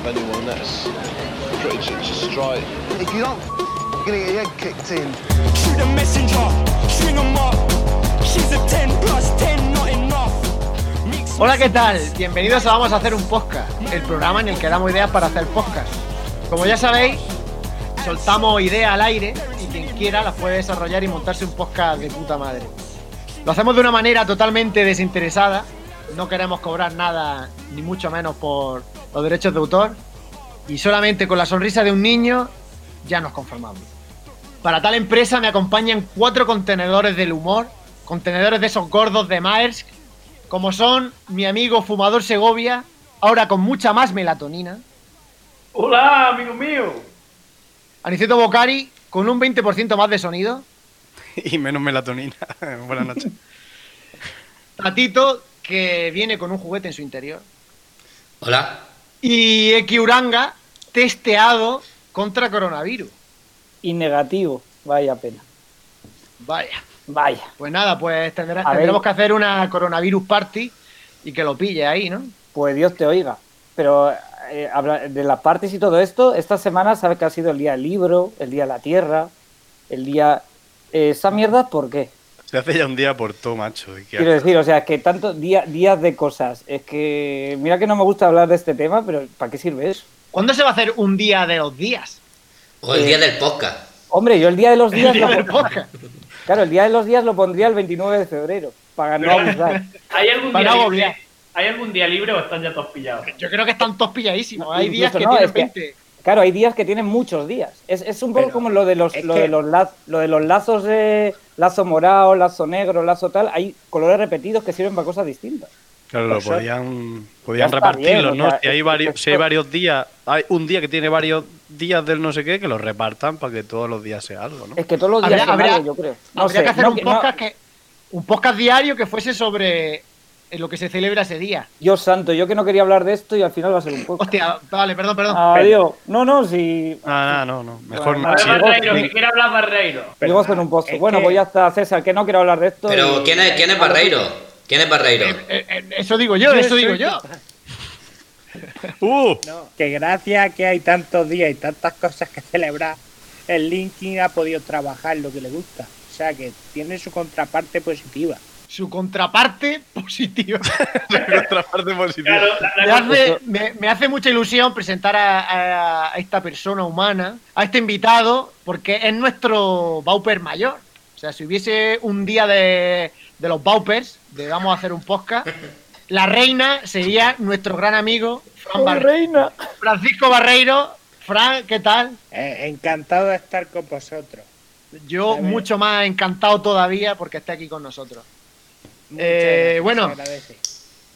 of anyone. That's pretty much a strike. If you don't gonna get your head kicked in. Shoot a messenger, string 'em up. She's a 10 plus 10, not enough. Mix Hola, ¿qué tal? Bienvenidos a Vamos a hacer un podcast, el programa en el que damos ideas para hacer podcast. Como ya sabéis, soltamos ideas al aire y quien quiera las puede desarrollar y montarse un podcast de puta madre. Lo hacemos de una manera totalmente desinteresada, no queremos cobrar nada, ni mucho menos por los derechos de autor, y solamente con la sonrisa de un niño ya nos conformamos. Para tal empresa me acompañan cuatro contenedores del humor, contenedores de esos gordos de Maersk, como son mi amigo Fumador Segovia, ahora con mucha más melatonina, Hola, amigo mío. Aniceto Bocari, con un 20% más de sonido, y menos melatonina. Buenas noches. Tatito, que viene con un juguete en su interior, Hola. Y Eki Uranga, testeado contra coronavirus. y negativo. Vaya pena. Vaya. Vaya. Pues nada, pues tendrá- A ver. tendremos que hacer una coronavirus party y que lo pille ahí, ¿no? Pues Dios te oiga. Pero eh, habla- de las partes y todo esto, esta semana sabe que ha sido el día del libro, el día de la tierra, el día... eh, ¿Esa mierda por qué? Se hace ya un día por todo, macho. Quiero decir, o sea, es que tantos día- días de cosas. Es que, mira que no me gusta hablar de este tema, pero ¿para qué sirve eso? ¿Cuándo se va a hacer un día de los días? O el Eh, día del podcast. Hombre, yo el día de los El días... día lo del podcast. Claro, el día de los días lo pondría el 29 de febrero, para no abusar. ¿Hay algún, Para día libre, agobiar. ¿Hay algún día libre o están ya todos pillados? Yo creo que están todos pilladísimos. No, Hay días que no, tienen es que- 20. Claro, hay días que tienen muchos días. Es, es un poco Pero como lo de los, lo que- de los, laz- lo de los lazos de lazo morado, lazo negro, lazo tal. Hay colores repetidos que sirven para cosas distintas. Claro, lo podían, podían repartirlos, bien, o ¿no? sea, si, hay varios, si hay varios días, hay un día que tiene varios días del no sé qué, que los repartan para que todos los días sea algo, ¿no? Es que todos los días habría- algo, yo creo. No Habría sé, que hacer no un no- podcast que un podcast diario que fuese sobre lo que se celebra ese día. Dios santo, yo que no quería hablar de esto y al final va a ser un poco. Hostia, vale, perdón, perdón. Adiós. No, no, si. Ah, no, no. Mejor Bueno, no. A sí. Barreiro, sí. que quiere hablar Barreiro. Digo esto en un pozo. es Bueno, que- pues ya está, César, que no quiero hablar de esto. Pero y- ¿quién es, quién es Barreiro? ¿Quién es Barreiro? Eh, eh, eso digo yo, eso digo yo. ¡Uh! No, que gracias a que hay tantos días y tantas cosas que celebrar, el LinkedIn ha podido trabajar lo que le gusta. O sea que tiene su contraparte positiva. Su contraparte positiva. La otra parte positiva. Claro, la- Me hace, me, me hace mucha ilusión presentar a, a- a esta persona humana, a este invitado, porque es nuestro Bauper mayor. O sea, si hubiese un día de, de los Baupers, de vamos a hacer un podcast, la reina sería nuestro gran amigo Fran ¡Oh, Barre- reina! Francisco Barreiro. Fran, ¿qué tal? Eh, encantado de estar con vosotros. Yo mucho más encantado todavía porque esté aquí con nosotros. Eh, gracias, bueno.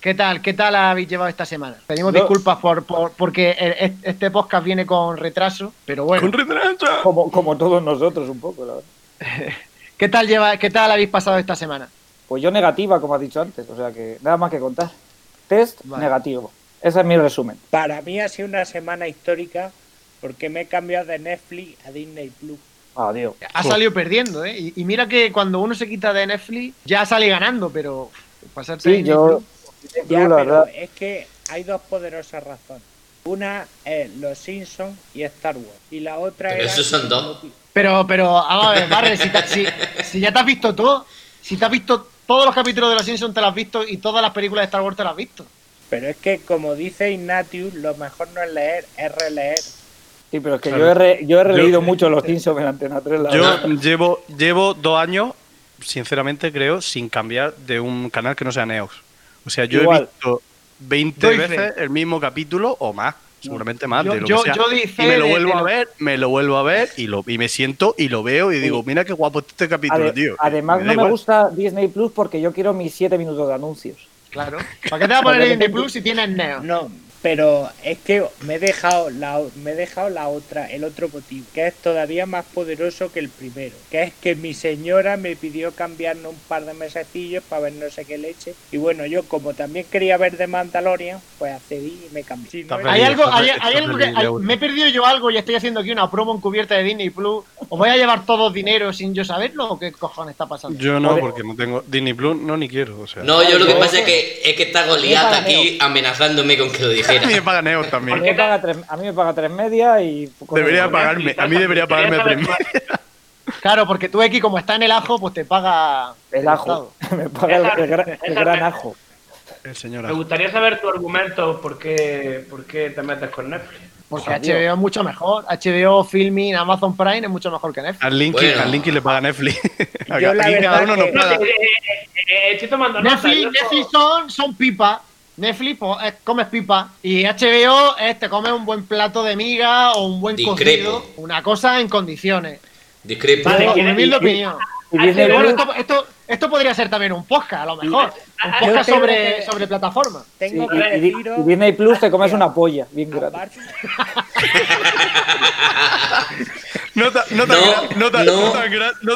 ¿Qué tal? ¿Qué tal habéis llevado esta semana? Pedimos disculpas por, por- porque este podcast viene con retraso, pero bueno. ¡Con retraso! Como, como todos nosotros, un poco, la verdad. ¿Qué tal lleva, qué tal habéis pasado esta semana? Pues yo negativa, como has dicho antes. O sea que nada más que contar. Test Vale. negativo. Ese es mi resumen. Para mí ha sido una semana histórica porque me he cambiado de Netflix a Disney Plus. Adiós. Ha salido perdiendo, ¿eh? Y, y mira que cuando uno se quita de Netflix ya sale ganando, pero pasarse Sí, yo. Ya, la pero verdad. es que hay dos poderosas razones. Una es Los Simpsons y Star Wars. Y la otra Pero era esos son dos. Pero, pero, vamos a ver, Barre, si, te- si- si ya te has visto todo, si te has visto todos los capítulos de Los Simpsons te los has visto y todas las películas de Star Wars te las has visto. Pero es que, como dice Ignatius, lo mejor no es leer, es releer. Sí, pero es que Claro. yo he, re- yo he releído Yo- mucho los Simpsons en Antena 3. La Yo verdad. llevo, llevo dos años, sinceramente creo, sin cambiar de un canal que no sea Neox. O sea, yo Igual. he visto 20 Doy fe. veces el mismo capítulo o más. Seguramente más Yo- de lo yo- que sea. yo di fe y me lo vuelvo de a ver, me lo vuelvo a ver y, lo, y me siento y lo veo y digo, mira qué guapo este capítulo, Ade- tío. además, no me gusta Disney Plus porque yo quiero mis 7 minutos de anuncios. Claro. ¿Para qué te vas a poner Disney Plus si tienes Neo? No, pero es que me he dejado la, me he dejado la otra, el otro motivo, que es todavía más poderoso que el primero, que es que mi señora me pidió cambiarnos un par de mesecillos para ver no sé qué leche. Y bueno, yo como también quería ver de Mandalorian, pues accedí y me cambié. No Hay algo, hay, hay algo que hay- me he perdido yo algo y estoy haciendo aquí una promo encubierta de Disney Plus. ¿Os voy a llevar todos dinero sin yo saberlo o qué cojones está pasando? Yo no, porque no tengo Disney Plus, no ni quiero. O sea. No, yo lo que pasa es que es que está Goliath para aquí amenazándome con que lo dijera. A mí me paga Neos A también. mí me paga tres, a mí me paga tres media y... Debería pagarme, a mí debería pagarme a tres mil. Claro, porque tú X, como está en el ajo, pues te paga El ajo. Me paga el, el gran, el gran ajo. El señor Me gustaría saber tu argumento por qué, por qué te metes con Netflix. Porque Joder. HBO es mucho mejor. HBO Filming, Amazon Prime es mucho mejor que Netflix. Al Linky, Bueno. al Linky le paga Netflix. La cada verdad uno nos que- paga. Eh, eh, eh, eh, estoy tomando nota. Netflix, Netflix son, son pipa. Netflix, pues, es- comes pipa. Y HBO es te comes un buen plato de miga o un buen cocido. Una cosa en condiciones. Discrepo. Vale, humilde y- opinión. Bueno, esto, esto, esto podría ser también un podcast, a lo mejor. Un podcast tengo sobre, que- sobre plataforma. Tengo que y, Di- deciros... y Disney Plus te comes una polla, bien gratis. No, ta- no, tan tan-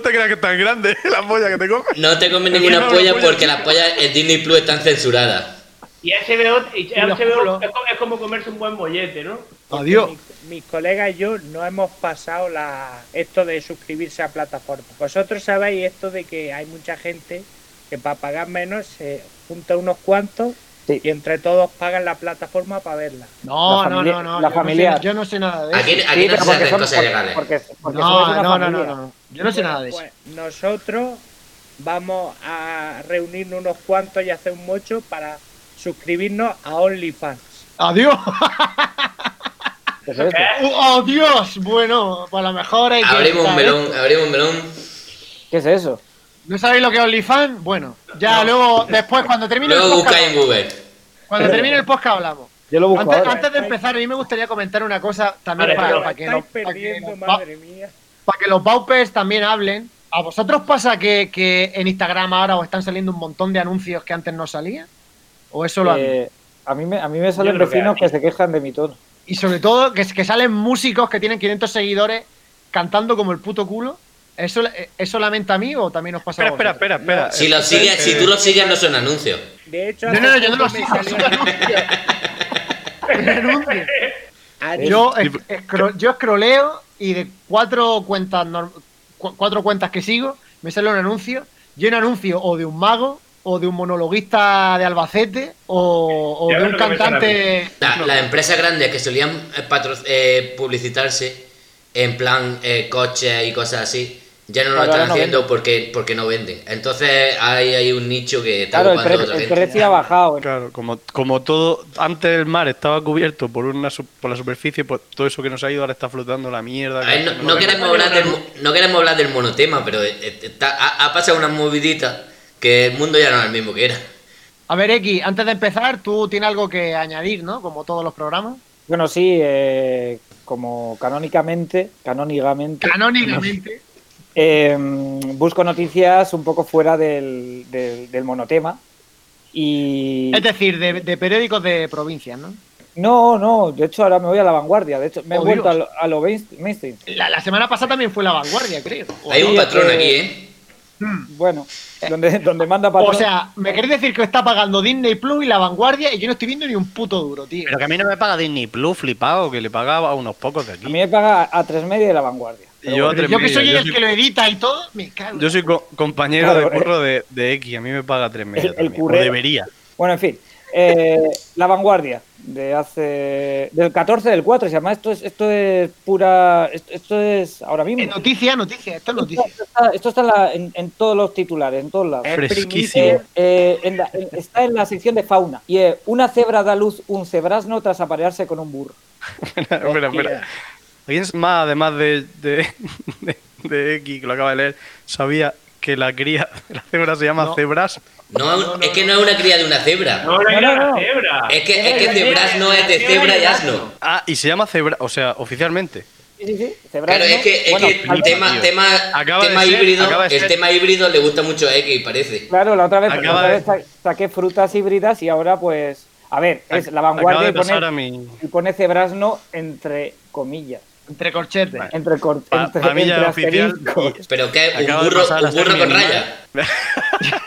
te creas que es tan grande la polla que te comes. No te comes ninguna una polla porque las pollas en Disney Plus están censuradas. Y HBO, y HBO es, es como comerse un buen mollete, ¿no? Adiós. Mis, mis colegas y yo no hemos pasado la esto de suscribirse a plataformas. Vosotros sabéis esto de que hay mucha gente que para pagar menos se junta unos cuantos Sí. y entre todos pagan la plataforma para verla. No, La no, familia- no, no. la yo, familiar. No sé, yo no sé nada de eso. Aquí, aquí Sí, no se hacen cosas porque- ilegales. porque- porque No, una no, no, no, familia. no. Yo no sé nada de eso. Pues nosotros vamos a reunirnos unos cuantos y hacer un mocho para suscribirnos a OnlyFans. Adiós. ¿Qué es esto? Uh, ¡Oh, Dios! Bueno, pues a lo mejor hay que. Abrimos un melón, esto. abrimos un melón. ¿Qué es eso? ¿No sabéis lo que es OnlyFans? Bueno, ya luego, después, cuando termine Luego el podcast. buscáis en Google. Cuando termine el podcast hablamos. Yo lo busco Antes, ahora. antes de empezar, a mí me gustaría comentar una cosa también para, que los, para, que perdiendo, los, madre mía. para que los Baupers también hablen. ¿A vosotros pasa que, que en Instagram ahora os están saliendo un montón de anuncios que antes no salían? ¿O eso lo Eh, a mí me, a mí me salen que vecinos que, se quejan de mi tono. Y sobre todo que, que salen músicos que tienen 500 seguidores cantando como el puto culo. ¿Eso es solamente a mí o también os pasa Espera, a espera, espera, espera. Si lo sigues, si tú lo sigues, no son anuncios. De hecho, No, no, no, yo no lo me sigo, son anuncios. Yo, es- escro- yo scrolleo y de cuatro cuentas cuatro cuentas que sigo me sale un anuncio. Yo un anuncio o de un mago o de un monologuista de Albacete o, de un cantante. La- Las empresas grandes que solían eh, patro- eh, publicitarse en plan eh, coches y cosas así, ya no lo Claro, están no haciendo porque, porque no venden. Entonces hay, hay un nicho que está Claro, el, ocupando pre- otra el gente. precio ha bajado. Claro, como, como todo, antes el mar estaba cubierto por una su- por la superficie, pues todo eso que nos ha ido ahora está flotando la mierda. Ver, no, no queremos hablar del, no queremos hablar del monotema, pero eh, eh, está- ha, ha pasado una movidita que el mundo ya no es el mismo que era. A ver, X, antes de empezar, tú tienes algo que añadir, ¿no? Como todos los programas. Bueno, sí, eh, como canónicamente, canónigamente, Canónicamente. eh, busco noticias un poco fuera del, del- del monotema. Y Es decir, de, de periódicos de provincias, ¿no? no, no, de hecho ahora me voy a la vanguardia. De hecho, me he Oh, vuelto a lo, a lo main- mainstream. La, la semana pasada también fue la vanguardia, creo. Hay un Sí, patrón eh, aquí, ¿eh? Bueno, donde, donde manda patrón. o sea, me queréis decir que está pagando Disney Plus y la vanguardia y yo no estoy viendo ni un puto duro, tío. Pero que a mí no me paga Disney Plus, flipado, que le pagaba a unos pocos de a mí aquí. me paga a tres media de la vanguardia. Yo, a que soy yo el soy- que lo edita y todo, me cago. Yo soy co- compañero Claro, de curro de, de X, a mí me paga tres media. el también, o debería. Bueno, en fin. Eh, la vanguardia de hace. del 14 del 4 se llama. Esto es, esto es pura. Esto, esto es ahora mismo. Eh, noticia, noticia, esto es Esto, noticia. esto está, esto está en, la- en- en todos los titulares, en todos lados. Es Fresquísimo. Eh, eh, en la- en- está en la sección de fauna. Y eh, una cebra da luz un cebrasno tras aparearse con un burro. espera, espera. ¿Alguien más, además de, de, de, de X, que lo acaba de leer, sabía que la cría de la cebra se llama No. cebras? No, es que no es una cría de una cebra. No, no, No, no, no, no. cebra. Es que, es que cebras no es de cebra y asno. Ah, y se llama cebra, o sea, oficialmente. Sí, sí, sí. Claro, es que, es bueno, que al- tema, tema, tema ser- híbrido, el ser- tema híbrido le gusta mucho a X, parece. Claro, la otra vez, la otra vez sa- saqué frutas híbridas y ahora pues. A ver, es la vanguardia de y pone, mi... y pone cebrasno entre comillas. Entre corchetes. Entre, Pa- entre, pa' mí ya entre es oficial asteriscos. Pero que un burro, un burro con raya.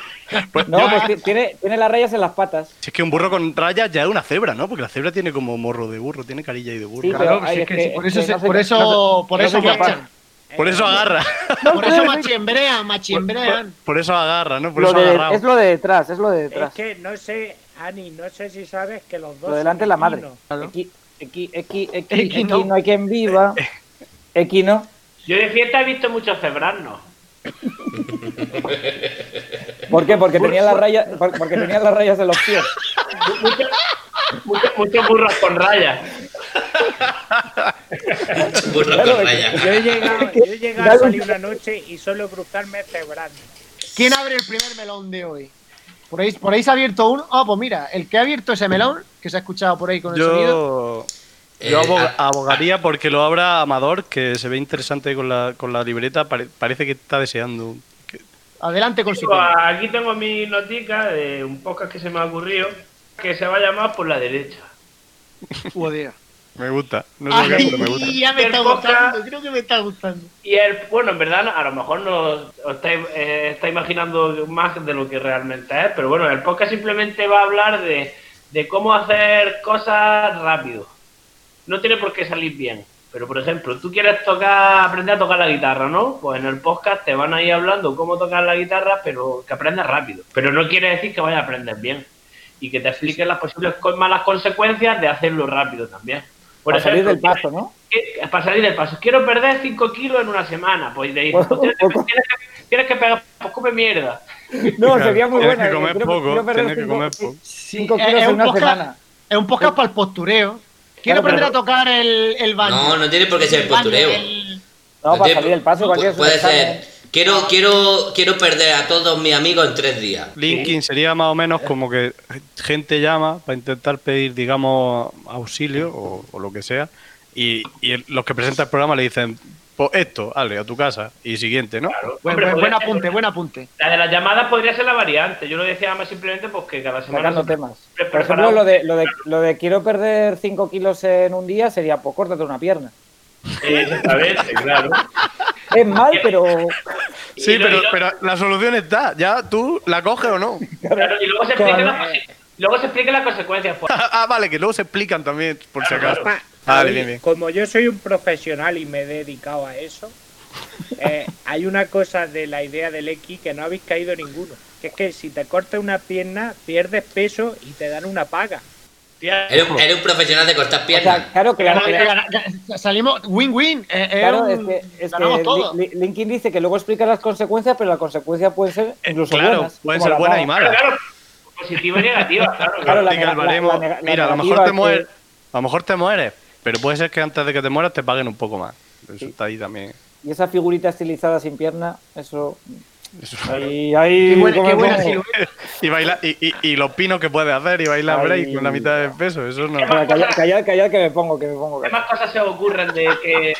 Pues No, pues ti- tiene, tiene las rayas en las patas. Si es que un burro con rayas ya es una cebra, ¿no? Porque la cebra tiene como morro de burro, tiene carilla y de burro. Sí, Claro, pues es es que por es eso, que no por eso, no por eso. Por agarra. Por eso machiembrean, machiembrean. por- por eso agarra, ¿no? Por Lo eso de- es lo de detrás, es lo de Es detrás. que no sé Ani, no sé si sabes que los dos. Lo delante es la madre. X, X, X, Equino. X, no hay quien viva. Equino. Yo de fiesta he visto muchos cebrarnos. ¿Por qué? Porque tenía las rayas, por- porque tenía las rayas en los pies. Muchos muchos burros con rayas. Burro Claro, con es raya. Yo he llegado, yo he llegado a salir una noche y solo cruzarme cebrando. ¿Quién abre el primer melón de hoy? Por ahí, por ahí se ha abierto uno. Ah, pues mira, el que ha abierto ese melón, que se ha escuchado por ahí con el sonido. Yo, yo Eh, abog- ah. abogaría porque lo abra Amador, que se ve interesante con la, con la libreta. pare- parece que está deseando. que- Adelante con su aquí tengo mi notica de un podcast que se me ha ocurrido que se va a llamar por la derecha. Joder. Me gusta. No sé por qué, pero me gusta. Ay, ya me está gustando, creo que me está gustando. Y el, bueno, en verdad a lo mejor no os estáis, eh, estáis imaginando más de lo que realmente es, pero bueno, el podcast simplemente va a hablar de, de cómo hacer cosas rápido. No tiene por qué salir bien. Pero por ejemplo, tú quieres tocar, aprender a tocar la guitarra, ¿no? Pues en el podcast te van a ir hablando cómo tocar la guitarra, pero que aprendas rápido. Pero no quiere decir que vayas a aprender bien. Y que te expliquen las posibles co- malas consecuencias de hacerlo rápido también. Por Para salir ejemplo, del paso, ¿no? para salir del paso. Quiero perder 5 kilos en una semana. Pues de ahí, Bueno, tienes, que, poco. tienes que- tienes que pegar, pues come mierda. No, sería muy Tienes buena. que comer Quiero- poco, quiero perder tienes que cinco- comer poco. cinco es- kilos es en un una podcast- semana. Es un podcast para el postureo. Quiero Claro, aprender pero- a tocar el, el baño. No, no tiene por qué ser El postureo. el- No, para tiene- salir del paso, cualquier pu- Puede ser. Quiero, quiero, quiero perder a todos mis amigos en tres días. Linking sería más o menos como que gente llama para intentar pedir, digamos, auxilio o, o lo que sea. Y, y el- los que presentan el programa le dicen, pues esto, ale, a tu casa. Y siguiente, ¿no? Buen, Hombre, buen- ser- apunte, buen apunte. La de las llamadas podría ser la variante. Yo lo decía más simplemente porque cada semana. Se- temas. Por ejemplo, lo de, lo, de, lo de quiero perder 5 kilos en un día sería, pues córtate una pierna. Eh, Exactamente, claro. Es mal, pero Sí, pero, pero la solución está. Ya tú la coges o no. claro, y luego se expliquen las, luego se expliquen las consecuencias. Pues, ah, vale, que luego se explican también, por si acaso. claro. Vale, bien, bien. Como yo soy un profesional y me he dedicado a eso, eh, hay una cosa de la idea del X que no habéis caído ninguno. Que es que si te cortas una pierna, pierdes peso y te dan una paga. Eres, un- profesional de cortar o piernas. sea, claro que la- gana- Salimos win-win. eh, eh, Claro, un- es que, es ganamos que todos. Li- Li- Linkin dice que luego explica las consecuencias, pero las consecuencias pueden ser incluso Claro, buenas. pueden ser la buenas y claro, malas. claro, positiva y negativa, claro. Claro, claro. la la- la- la Mira, a lo mejor te mueres. A lo mejor te mueres, pero puede ser que antes de que te mueras te paguen un poco más. Eso está ahí también. Y esa figurita estilizada sin pierna, eso. Eso. Ahí, ahí. Qué buena, como- qué buena como- silueta. Y, baila, y, y, y los pinos que puedes hacer y bailar Ay. break con la mitad del peso. Eso no. Callad, callad, que me pongo, que me pongo. ¿Qué más cosas se ocurren de, que,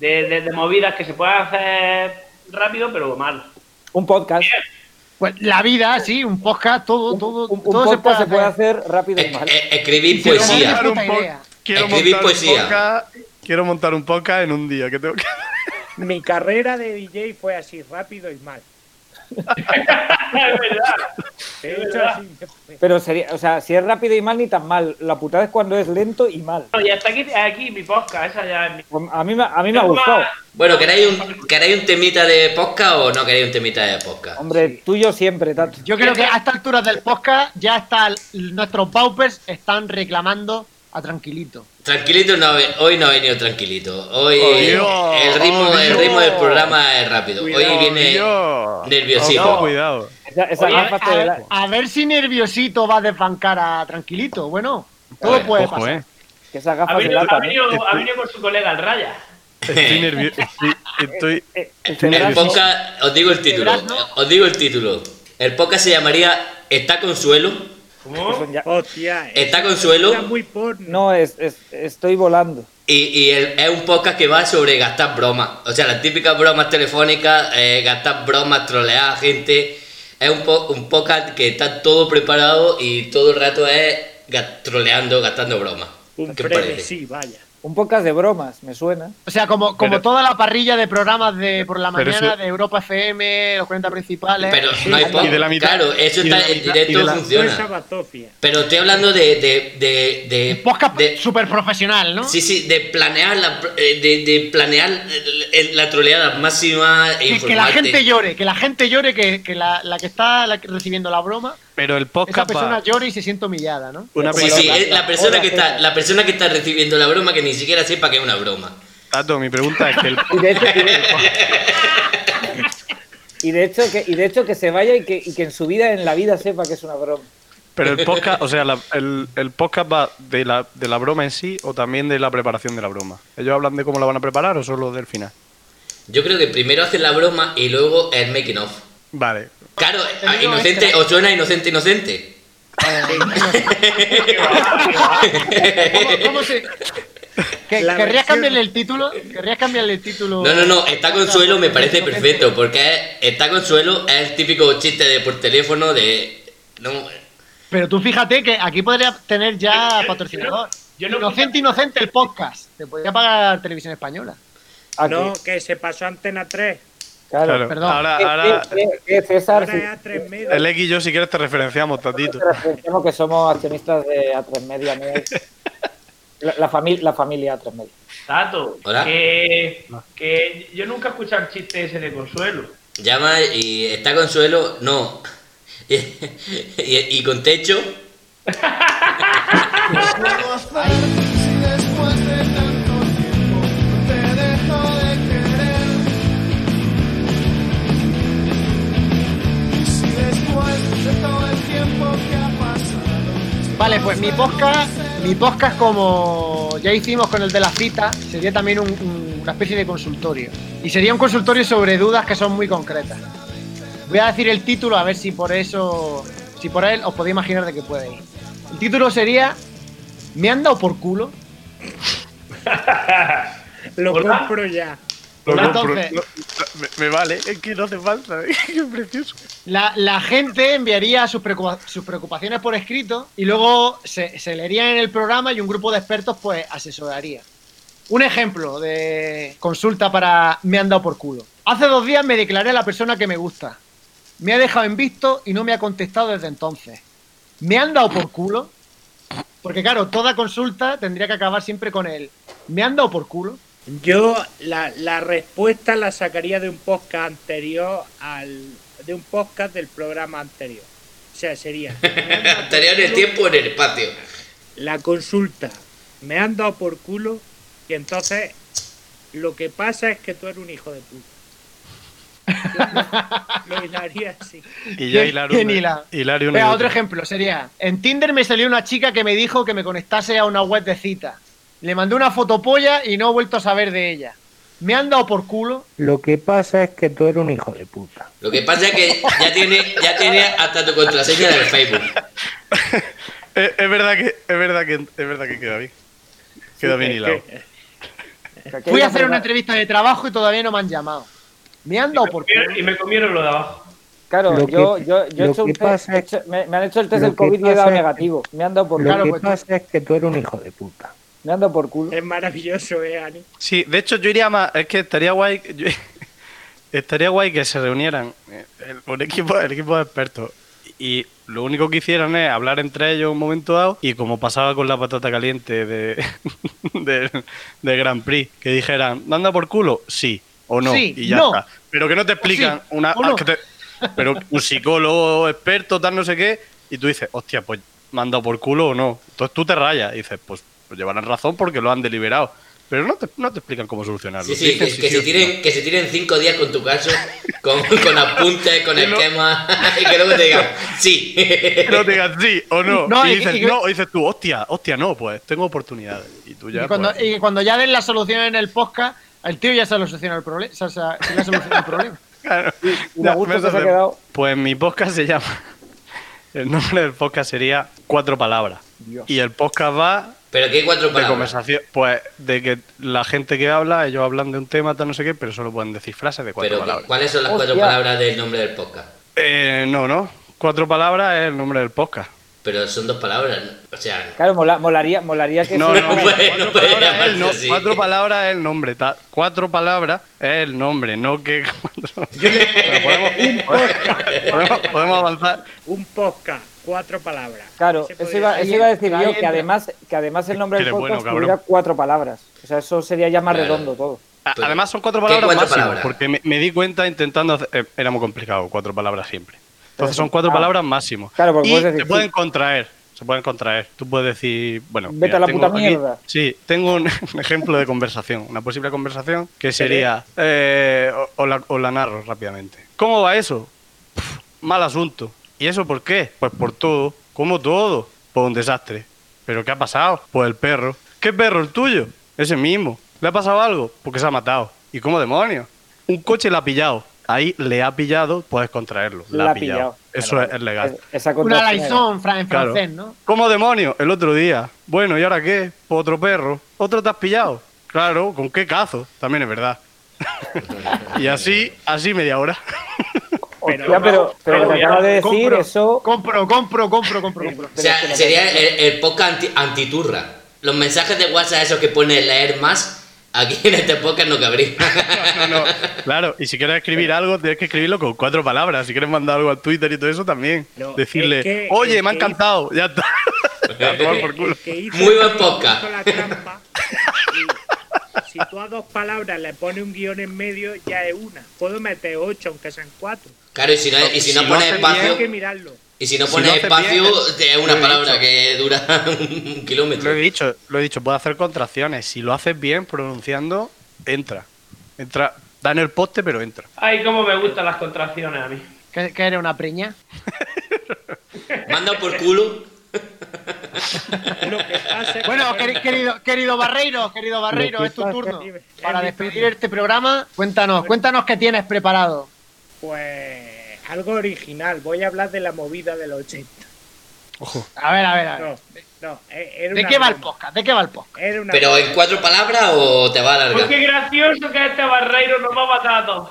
de, de- de movidas que se puedan hacer rápido pero mal? Un podcast. Pues la vida, sí, un podcast, todo, todo, Un, un todo podcast se puede hacer rápido y mal. es- escribir Quiero poesía. montar un quiero Escribir montar un poesía. podcast- quiero montar un podcast en un día. Que tengo que... Mi carrera de DJ fue así, rápido y mal. Es verdad. Es. Pero sería, o sea, si es rápido y mal, ni tan mal. La putada es cuando es lento y mal. Y hasta aquí, aquí mi podcast, esa ya es mi... A mí, me- a mí me ha gustado. Bueno, ¿queréis un, ¿queréis un temita de podcast o no queréis un temita de podcast? Hombre, tuyo siempre, Tato. Yo creo que a estas alturas del podcast ya está nuestros paupers están reclamando a Tranquilito. Tranquilito, no, hoy no ha venido tranquilito. Hoy Oh, Dios, el, ritmo, oh, el ritmo del programa es rápido. Hoy viene Dios. nerviosito. Cuidado. Esa, esa Oye, gafa te la- A, a ver si nerviosito va a desbancar a Tranquilito. Bueno, todo ver, puede Ojo, pasar. eh. que esa Ha venido, ha, delatan, ¿eh? venido, ha venido con su colega el Raya. Estoy nervioso. Estoy, estoy- Eh, el El cerebral- podcast, os digo el título. Os digo el título. El podcast se llamaría ¿Está Consuelo? ¿Cómo? son ya- Hostia, ¿Está Consuelo? era muy porno. No, es, es- estoy volando. Y, y el- es un podcast que va sobre gastar bromas. O sea, las típicas bromas telefónicas, eh, gastar bromas, trolear a gente. Es un, po- un podcast que está todo preparado y todo el rato es troleando, gastando bromas. Un ¿Qué os breve, parece? sí, vaya. Un podcast de bromas, me suena. O sea, como, como Pero- toda la parrilla de programas de por la mañana eso- de Europa FM, los 40 principales. Pero no hay y de podcast. la mitad- Claro, eso está en directo funciona. Pero estoy hablando de. de, de, de- un podcast de- súper profesional, ¿no? Sí, sí, de planear la, eh, de, de planear el- la troleada máxima e que, que la gente llore, que la gente llore, que, que la, la que está la que- recibiendo la broma Pero el Esa podcast persona va... llora y se siente humillada, ¿no? Una Sí, persona... sí, es la persona, que está, la persona que está recibiendo la broma que ni siquiera sepa que es una broma. Tato, mi pregunta es que el, Y de hecho, y de, y de hecho que, y de hecho que se vaya y que, y que en su vida, en la vida, sepa que es una broma. pero el podcast, o sea, la- el, el podcast va de la, de la broma en sí o también de la preparación de la broma. ¿Ellos hablan de cómo la van a preparar o solo del final? Yo creo que primero hacen la broma y luego el making of. Vale. Claro, a- digo inocente, extra. o suena inocente, inocente. ¿Cómo, cómo se.? ¿Que- La ¿Querrías versión- cambiarle el título? ¿Querrías cambiarle el título? No, no, no, está consuelo me parece perfecto, porque es- está consuelo es el típico chiste de por teléfono de... No, Pero tú fíjate que aquí podría tener ya patrocinador. yo no- Inocente, inocente el podcast. Te podría pagar Televisión Española. ¿A No, que se pasó a Antena 3. Claro. Claro. perdón. Ahora, ¿Qué- ahora qué- qué, César? Ahora Si- es a 3 media. el X y yo si quieres te referenciamos, Tatito. te referenciamos que somos accionistas de A3 Media. ¿no? La, la, fami- la familia A3 Media. Tato, Hola. que, que yo nunca he escuchado el chiste ese de Consuelo. llama y está consuelo, no. Y, y- y con techo, Vale, pues mi podcast, mi podcast como ya hicimos con el de la cita, sería también un- un- una especie de consultorio. Y sería un consultorio sobre dudas que son muy concretas. Voy a decir el título a ver si por eso, si por él os podéis imaginar de qué puede ir. El título sería ¿Me han dado por culo? Lo Hola. compro ya. Lo Entonces- compro. No, me, me vale, es que no hace falta. Qué precioso. La, la gente enviaría sus preocupaciones por escrito y luego se, se leerían en el programa y un grupo de expertos pues asesoraría. Un ejemplo de consulta para me han dado por culo. Hace dos días me declaré a la persona que me gusta. Me ha dejado en visto y no me ha contestado desde entonces. ¿Me han dado por culo? Porque claro, toda consulta tendría que acabar siempre con el ¿me han dado por culo? Yo la, la respuesta la sacaría de un podcast anterior al. de un podcast del programa anterior. O sea, sería. anterior en el culo, tiempo o en el espacio. La consulta. Me han dado por culo. Y entonces. Lo que pasa es que tú eres un hijo de puta. Lo hilaría así. Y ya Venga, Negrete. otro ejemplo sería, en Tinder me salió una chica que me dijo que me conectase a una web de cita. Le mandé una fotopolla y no he vuelto a saber de ella. Me han dado por culo. Lo que pasa es que tú eres un hijo de puta. Lo que pasa es que ya tiene, ya tiene hasta tu contraseña del Facebook. Es, es verdad que, es verdad que, es verdad que queda bien. Queda bien hilado. que- Fui a hacer una entrevista de trabajo y todavía no me han llamado. Me han dado por culo. Y me comieron lo de abajo. Claro, Lo que- yo, yo, yo he lo hecho un que pasa test, es- he hecho- me, me han hecho el test lo del COVID y he dado negativo. Me han dado por Lo culo. Claro, que pues pasa es que tú eres un hijo de puta. Me han dado por culo. Es maravilloso, eh, Ani. Sí, de hecho yo iría más, es que estaría guay, yo- estaría guay que se reunieran eh, el, un equipo, el equipo de expertos y lo único que hicieran es hablar entre ellos un momento dado y como pasaba con la patata caliente de, del del Grand Prix, que dijeran, ¿manda por culo? Sí o no, Sí, y ya no. está. Pero que no te explican sí, una, o no. que te- pero un psicólogo experto, tal no sé qué, y tú dices, hostia, pues manda por culo o no. Entonces tú te rayas y dices, pues, pues llevarán razón porque lo han deliberado. Pero no te, no te explican cómo solucionarlo. Sí, sí, que, sí que sí se o tiren, que se tiren cinco días con tu caso, con, con apuntes, con Y no- esquemas, y que luego te digan, sí. Que no te digas sí o no. No, y, y- dices y- no, o dices tú, hostia, hostia, no, pues tengo oportunidades. Y tú ya. y, cuando, pues, y cuando ya den la solución en el podcast, el tío ya se lo soluciona el problema. Se, se- se ha solucionado el problema. claro. Y me Ya, gusta me que se ha hace- quedado. Pues mi podcast se llama. El nombre del podcast sería Cuatro Palabras. Y el podcast va Pero hay cuatro de palabras. conversación. Pues de que la gente que habla, ellos hablan de un tema, tal no sé qué, pero solo pueden decir frases de cuatro Pero palabras. ¿cuáles son las cuatro palabras del nombre del podcast? Eh, no, no. Cuatro palabras es el nombre del podcast. Pero son dos palabras, ¿no? o sea, Claro, mola- molaría, molaría que No, se- no, no puede- cuatro, no puede palabras es el no- así. cuatro palabras es el nombre. ta- cuatro palabras es el nombre, no que. cuatro- podemos, podemos, podemos avanzar. Un podcast, cuatro palabras. Claro, eso podría iba, ser. eso iba a decir yo, entra. que además, que además el nombre del bueno, podcast cabrón. tuviera cuatro palabras. O sea, eso sería ya más Claro. redondo todo. Además son cuatro ¿qué palabras cuatro máximo, palabras? porque me, me di cuenta intentando hacer, eh, era muy complicado, cuatro palabras siempre. Entonces son cuatro Ah. palabras máximo. Claro, porque y puedes decir, se pueden sí. contraer. Se pueden contraer. Tú puedes decir, bueno, Vete a la puta mierda. Sí, tengo un, un ejemplo de conversación, una posible conversación que sería, eh, o, o la, o la narro rápidamente. ¿Cómo va eso? Mal asunto. ¿Y eso por qué? Pues por todo. ¿Cómo todo? Pues un desastre. ¿Pero qué ha pasado? Pues el perro. ¿Qué perro? ¿El tuyo? Ese mismo. ¿Le ha pasado algo? Porque se ha matado. ¿Y cómo demonios? Un coche le ha pillado. Ahí le ha pillado, puedes contraerlo. Le ha pillado. Eso Claro, es, es legal. es- Una laizón fra- en Claro. francés, ¿no? ¿Cómo demonios? El otro día. Bueno, ¿y ahora qué? Pues otro perro. ¿Otro te has pillado? Claro, ¿con qué cazo? También es verdad. y así, así media hora. Hostia, pero, pero lo que pero acabas de decir, compro, eso. Compro, compro, compro, compro, compro. O sea, sería el, el podcast anti- antiturra. Los mensajes de WhatsApp esos que pone leer más, aquí en este podcast no cabría. No, no. Claro, y si quieres escribir algo, tienes que escribirlo con cuatro palabras. Si quieres mandar algo al Twitter y todo eso, también. No, Decirle, es que- oye, es me ha encantado. Ya está. A tomar por culo. Muy buen podcast. si tú a dos palabras le pones un guion en medio, ya es una. Puedo meter ocho, aunque sean cuatro. Claro, y si no, y si no Si lo pones espacio, Hay que mirarlo. y si no si pones lo haces espacio, bien, es lo una palabra dicho. que dura un Lo kilómetro. he dicho, lo he dicho, puede hacer contracciones. Si lo haces bien, pronunciando, entra. Entra, da en el poste, pero entra. Ay, cómo me gustan las contracciones a mí. ¿Que, que eres una preña? Manda por culo. Lo que pasa es Bueno, que- queri- querido, querido Barreiro, querido Barreiro, es tu turno. Para despedir este programa, cuéntanos, cuéntanos qué tienes preparado. Pues algo original. Voy a hablar de la movida del 80. Ojo. A ver, a ver, a ver. No, no. e- Era ¿De qué va el podcast? ¿De qué va el podcast? Era una Pero broma. en cuatro palabras o te va a Pues alargar. qué gracioso que este barreiro nos va a matar a todos.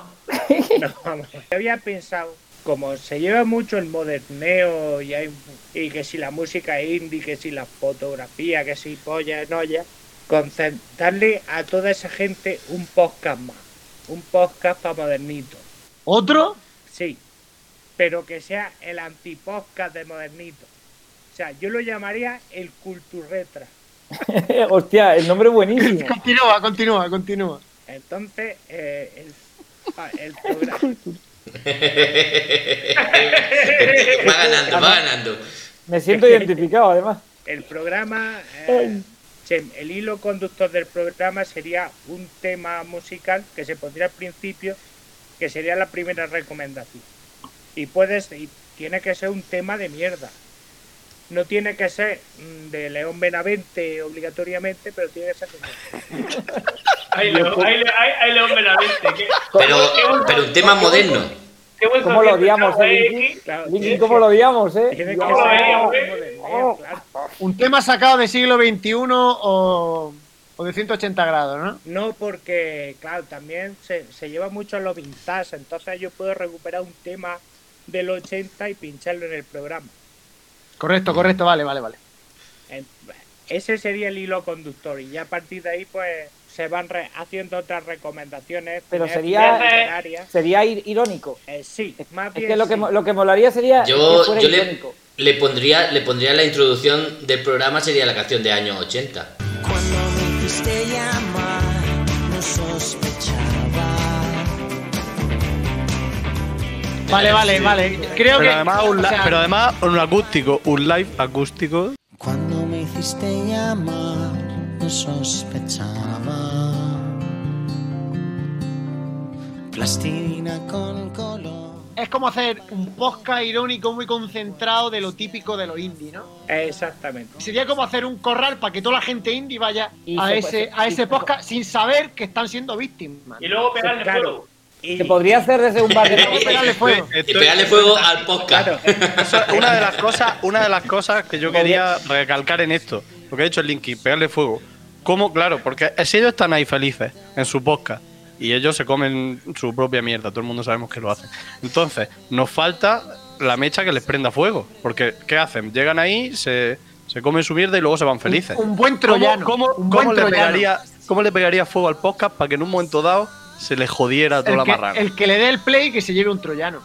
No, vamos. Yo había pensado, como se lleva mucho el moderneo y, hay, y que si la música indie, que si la fotografía, que si polla, noya, concentrarle a toda esa gente un podcast más. Un podcast para modernito. ¿Otro? Sí, pero que sea el antipodcast de modernito. O sea, yo lo llamaría el culturretra. Hostia, el nombre es buenísimo. Continúa, continúa, continúa. Entonces, eh, el, ah, el programa... va ganando, va ganando. Me siento identificado, además. El programa, eh, el hilo conductor del programa sería un tema musical que se pondría al principio, que sería la primera recomendación. Y puedes, y tiene que ser un tema de mierda. No tiene que ser mm, de León Benavente obligatoriamente, pero tiene que ser de León, Benavente. Qué, Pero, pero un tema moderno. ¿Cómo lo odiamos, ¿no, eh, Linky? Claro, Linky, tiene ¿cómo que- lo odiamos, eh? tiene que ser claro. Un tema sacado de siglo XXI o, o de 180 grados, ¿no? No, porque, claro, también se, se lleva mucho a lo vintage, entonces yo puedo recuperar un tema del 80 y pincharlo en el programa. Correcto, correcto, vale, vale, vale. En- Ese sería el hilo conductor y ya a partir de ahí pues se van re- haciendo otras recomendaciones. Pero sería-. Sería ir- irónico. Eh, sí, más Es bien que lo que, sí. lo que molaría sería Yo, que fuera yo le, irónico. le pondría le pondría la introducción del programa sería la canción de años 80. Cuando me hiciste llamar, no sospechaba. Vale, vale, vale. Creo Pero que. además, un o sea, pero además un acústico, un live acústico. Cuando me hiciste llamar, no sospechaba. Plastilina con color. Es como hacer un podcast irónico muy concentrado de lo típico de los indie, ¿no? Exactamente. Sería como hacer un corral para que toda la gente indie vaya Y a se- ese, a ese podcast sin saber que están siendo víctimas. Y luego pegarle Claro. fuego. Y, Se podría hacer desde un bar de Luego pegarle fuego. Y pegarle fuego al podcast. claro, Eso es una de las cosas, una de las cosas que yo quería recalcar en esto, lo que ha dicho el Linky, pegarle fuego. ¿Cómo? Claro, porque si ellos están ahí felices en su podcast y ellos se comen su propia mierda, todo el mundo sabemos que lo hacen. Entonces, nos falta la mecha que les prenda fuego, porque ¿qué hacen? Llegan ahí, se, se comen su mierda y luego se van felices. Un buen ¿Cómo, troyano. cómo- un cómo le pegaría, ¿Cómo le pegaría fuego al podcast para que en un momento dado se le jodiera toda el la que, marrana? el que le dé el play que se lleve un troyano.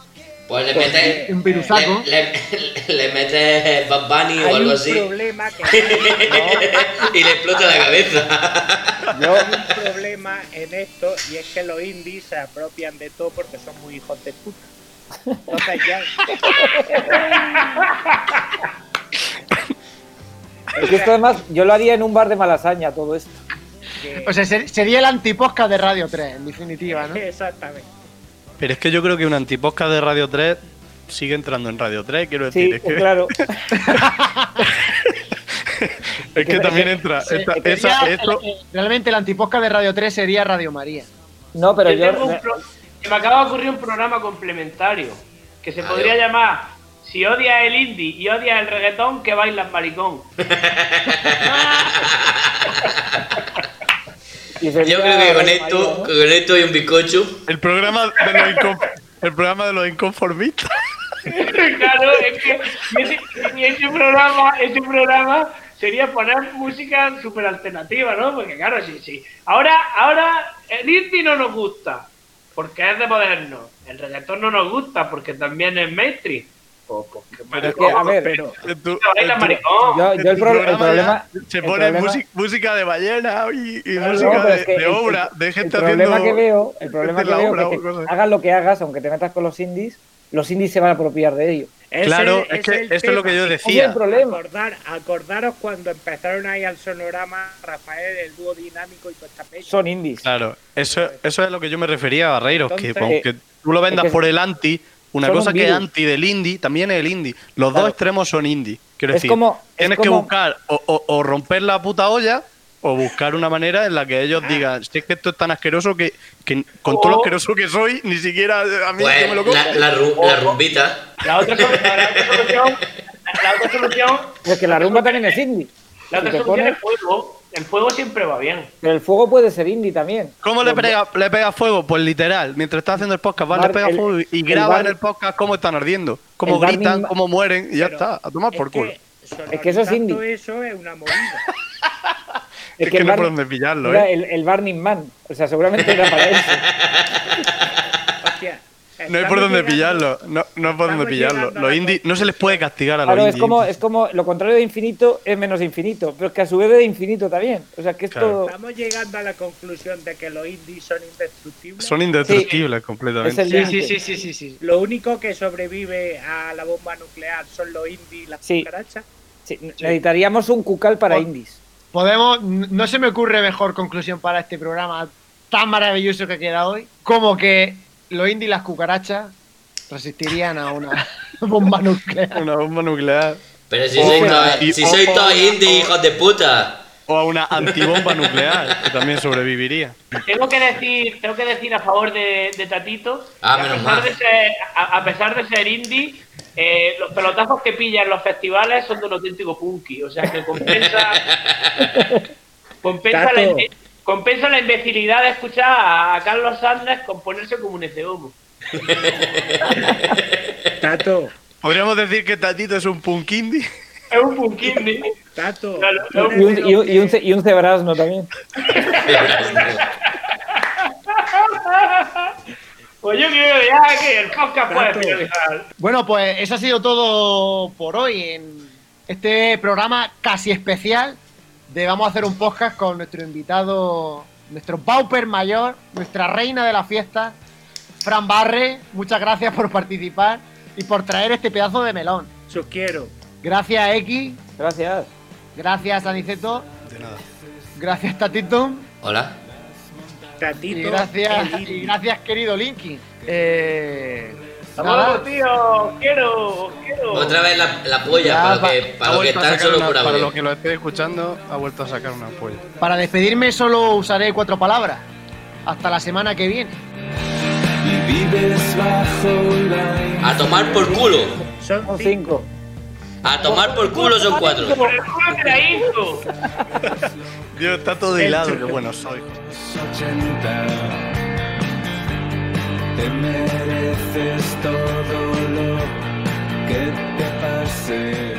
Pues le metes Un virusaco. le, le- le metes Bad Bunny o hay algo un así problema que y le explota la cabeza. Yo, hay un problema en esto y es que los indies se apropian de todo porque son muy hijos de puta. Entonces ya. Es que esto además yo lo haría en un bar de Malasaña, todo esto. que- O sea, ser- sería el antipodcast de Radio 3, en definitiva, ¿no? Exactamente. Pero es que yo creo que un antipodcast de Radio 3 sigue entrando en Radio 3, quiero decir. Sí, es que, claro. es que también entra. Sí, esta- sería esa- esto- realmente el antipodcast de Radio 3 sería Radio María. No, pero Yo yo. pro- me acaba de ocurrir un programa complementario que se Adiós. podría llamar Si odias el indie y odias el reggaetón, que bailas maricón. Yo creo que con esto, con esto y un bizcocho. el programa de los incon- el programa de los inconformistas. claro, es que ese programa, ese programa sería poner música súper alternativa, ¿no? Porque claro, sí, sí. Ahora, ahora el indie no nos gusta, porque es de moderno. El reggaetón no nos gusta, porque también es mainstream. Pues, que Es que, a ver, Pero baila tu- maricón. yo, yo el, pro- problema. se pone problema- música, música de ballena y, y No, música pero de, es que de el- obra, el- de gente el problema haciendo. que veo, el problema que la veo obra es que hagas lo que hagas, aunque te metas con los indies, los indies se van a apropiar de ello. ese- Claro, es que esto es lo que yo decía. el problema. Acordar, acordaros cuando empezaron ahí al sonorama Rafael, el dúo dinámico y peña. Son indies. Claro, eso, eso es lo que yo me refería, Barreiros, que aunque tú lo vendas es que por el anti, una son cosa un que es anti del indie también es el indie. Los Claro. dos extremos son indie. Quiero Es decir, como- tienes que buscar o, o- o romper la puta olla o buscar una manera en la que ellos digan, si es que esto es tan asqueroso que, que con todo lo asqueroso que soy, ni siquiera a mí Pues me lo como. la, la, ru- la rumbita. La otra, solu- la otra solución, la otra solución, Es que la rumba también es indie. la otra te solución es fuego. El fuego siempre va bien. Pero el fuego puede ser indie también. ¿Cómo le pega, le pega fuego? Pues literal, mientras está haciendo el podcast. Bar- le pega el- fuego y el graba bar- en el podcast cómo están ardiendo, cómo gritan, cómo mueren y ya está, a tomar por culo. que Es que eso es indie. eso es una movida. Es, que, no hay por dónde pillarlo, era ¿eh? el, el Burning Man. O sea, seguramente era para eso. Hostia, No hay por dónde pillarlo, no, no hay por dónde pillarlo. Los la indies, no se les puede castigar a los Claro, es indies. como, es como lo contrario de infinito es menos infinito, pero es que a su vez es infinito también. O sea, que esto. Claro. Estamos llegando a la conclusión de que los indies son indestructibles. Son indestructibles completamente. Sí, sí, sí, sí, sí, sí. Lo único que sobrevive a la bomba nuclear son los indies y las Sí. cucarachas. Sí, necesitaríamos un cucal para indies. Podemos, no se me ocurre mejor conclusión para este programa tan maravilloso que queda hoy, como que los indies y las cucarachas resistirían a una bomba nuclear. Una bomba nuclear. Pero si O sois todos, si indie, hijos de puta. O a una antibomba nuclear, que también sobreviviría. Tengo que decir, tengo que decir a favor de, de Tatito, Ah, que a, pesar de ser, a, a pesar de ser indie, eh, los pelotazos que pilla en los festivales son de un auténtico punky, o sea que compensa, compensa, la, Tato. Compensa la imbecilidad de escuchar a, a Carlos Sanders componerse como un homo. Tato, Podríamos decir que Tatito es un punk indie. Es un punk indie. Tato. Y un, y los un, y un, que- ce- y un cebrasno también. Pues yo creo ya que el podcast puede finalizar. Bueno, pues eso ha sido todo por hoy en este programa casi especial de vamos a hacer un podcast con nuestro invitado, nuestro Pauper mayor, nuestra reina de la fiesta, Fran Barre. Muchas gracias por participar y por traer este pedazo de melón. Sus quiero. Gracias X, Gracias. gracias Aniceto, De nada. gracias Tatito Hola. Tatito. y gracias, y gracias querido Linky. Eh, Luego, tío. Quiero, quiero. Otra vez la, la polla, Ya, para, pa- que, para están solo por Para audio. los que lo estén escuchando, ha vuelto a sacar una polla. Para despedirme solo usaré cuatro palabras. Hasta la semana que viene. A tomar por culo. Son Son cinco. cinco. A tomar por culo son cuatro. Por el culo que la hizo. Dios, está todo hilado, qué bueno soy. Te mereces todo lo que te pase.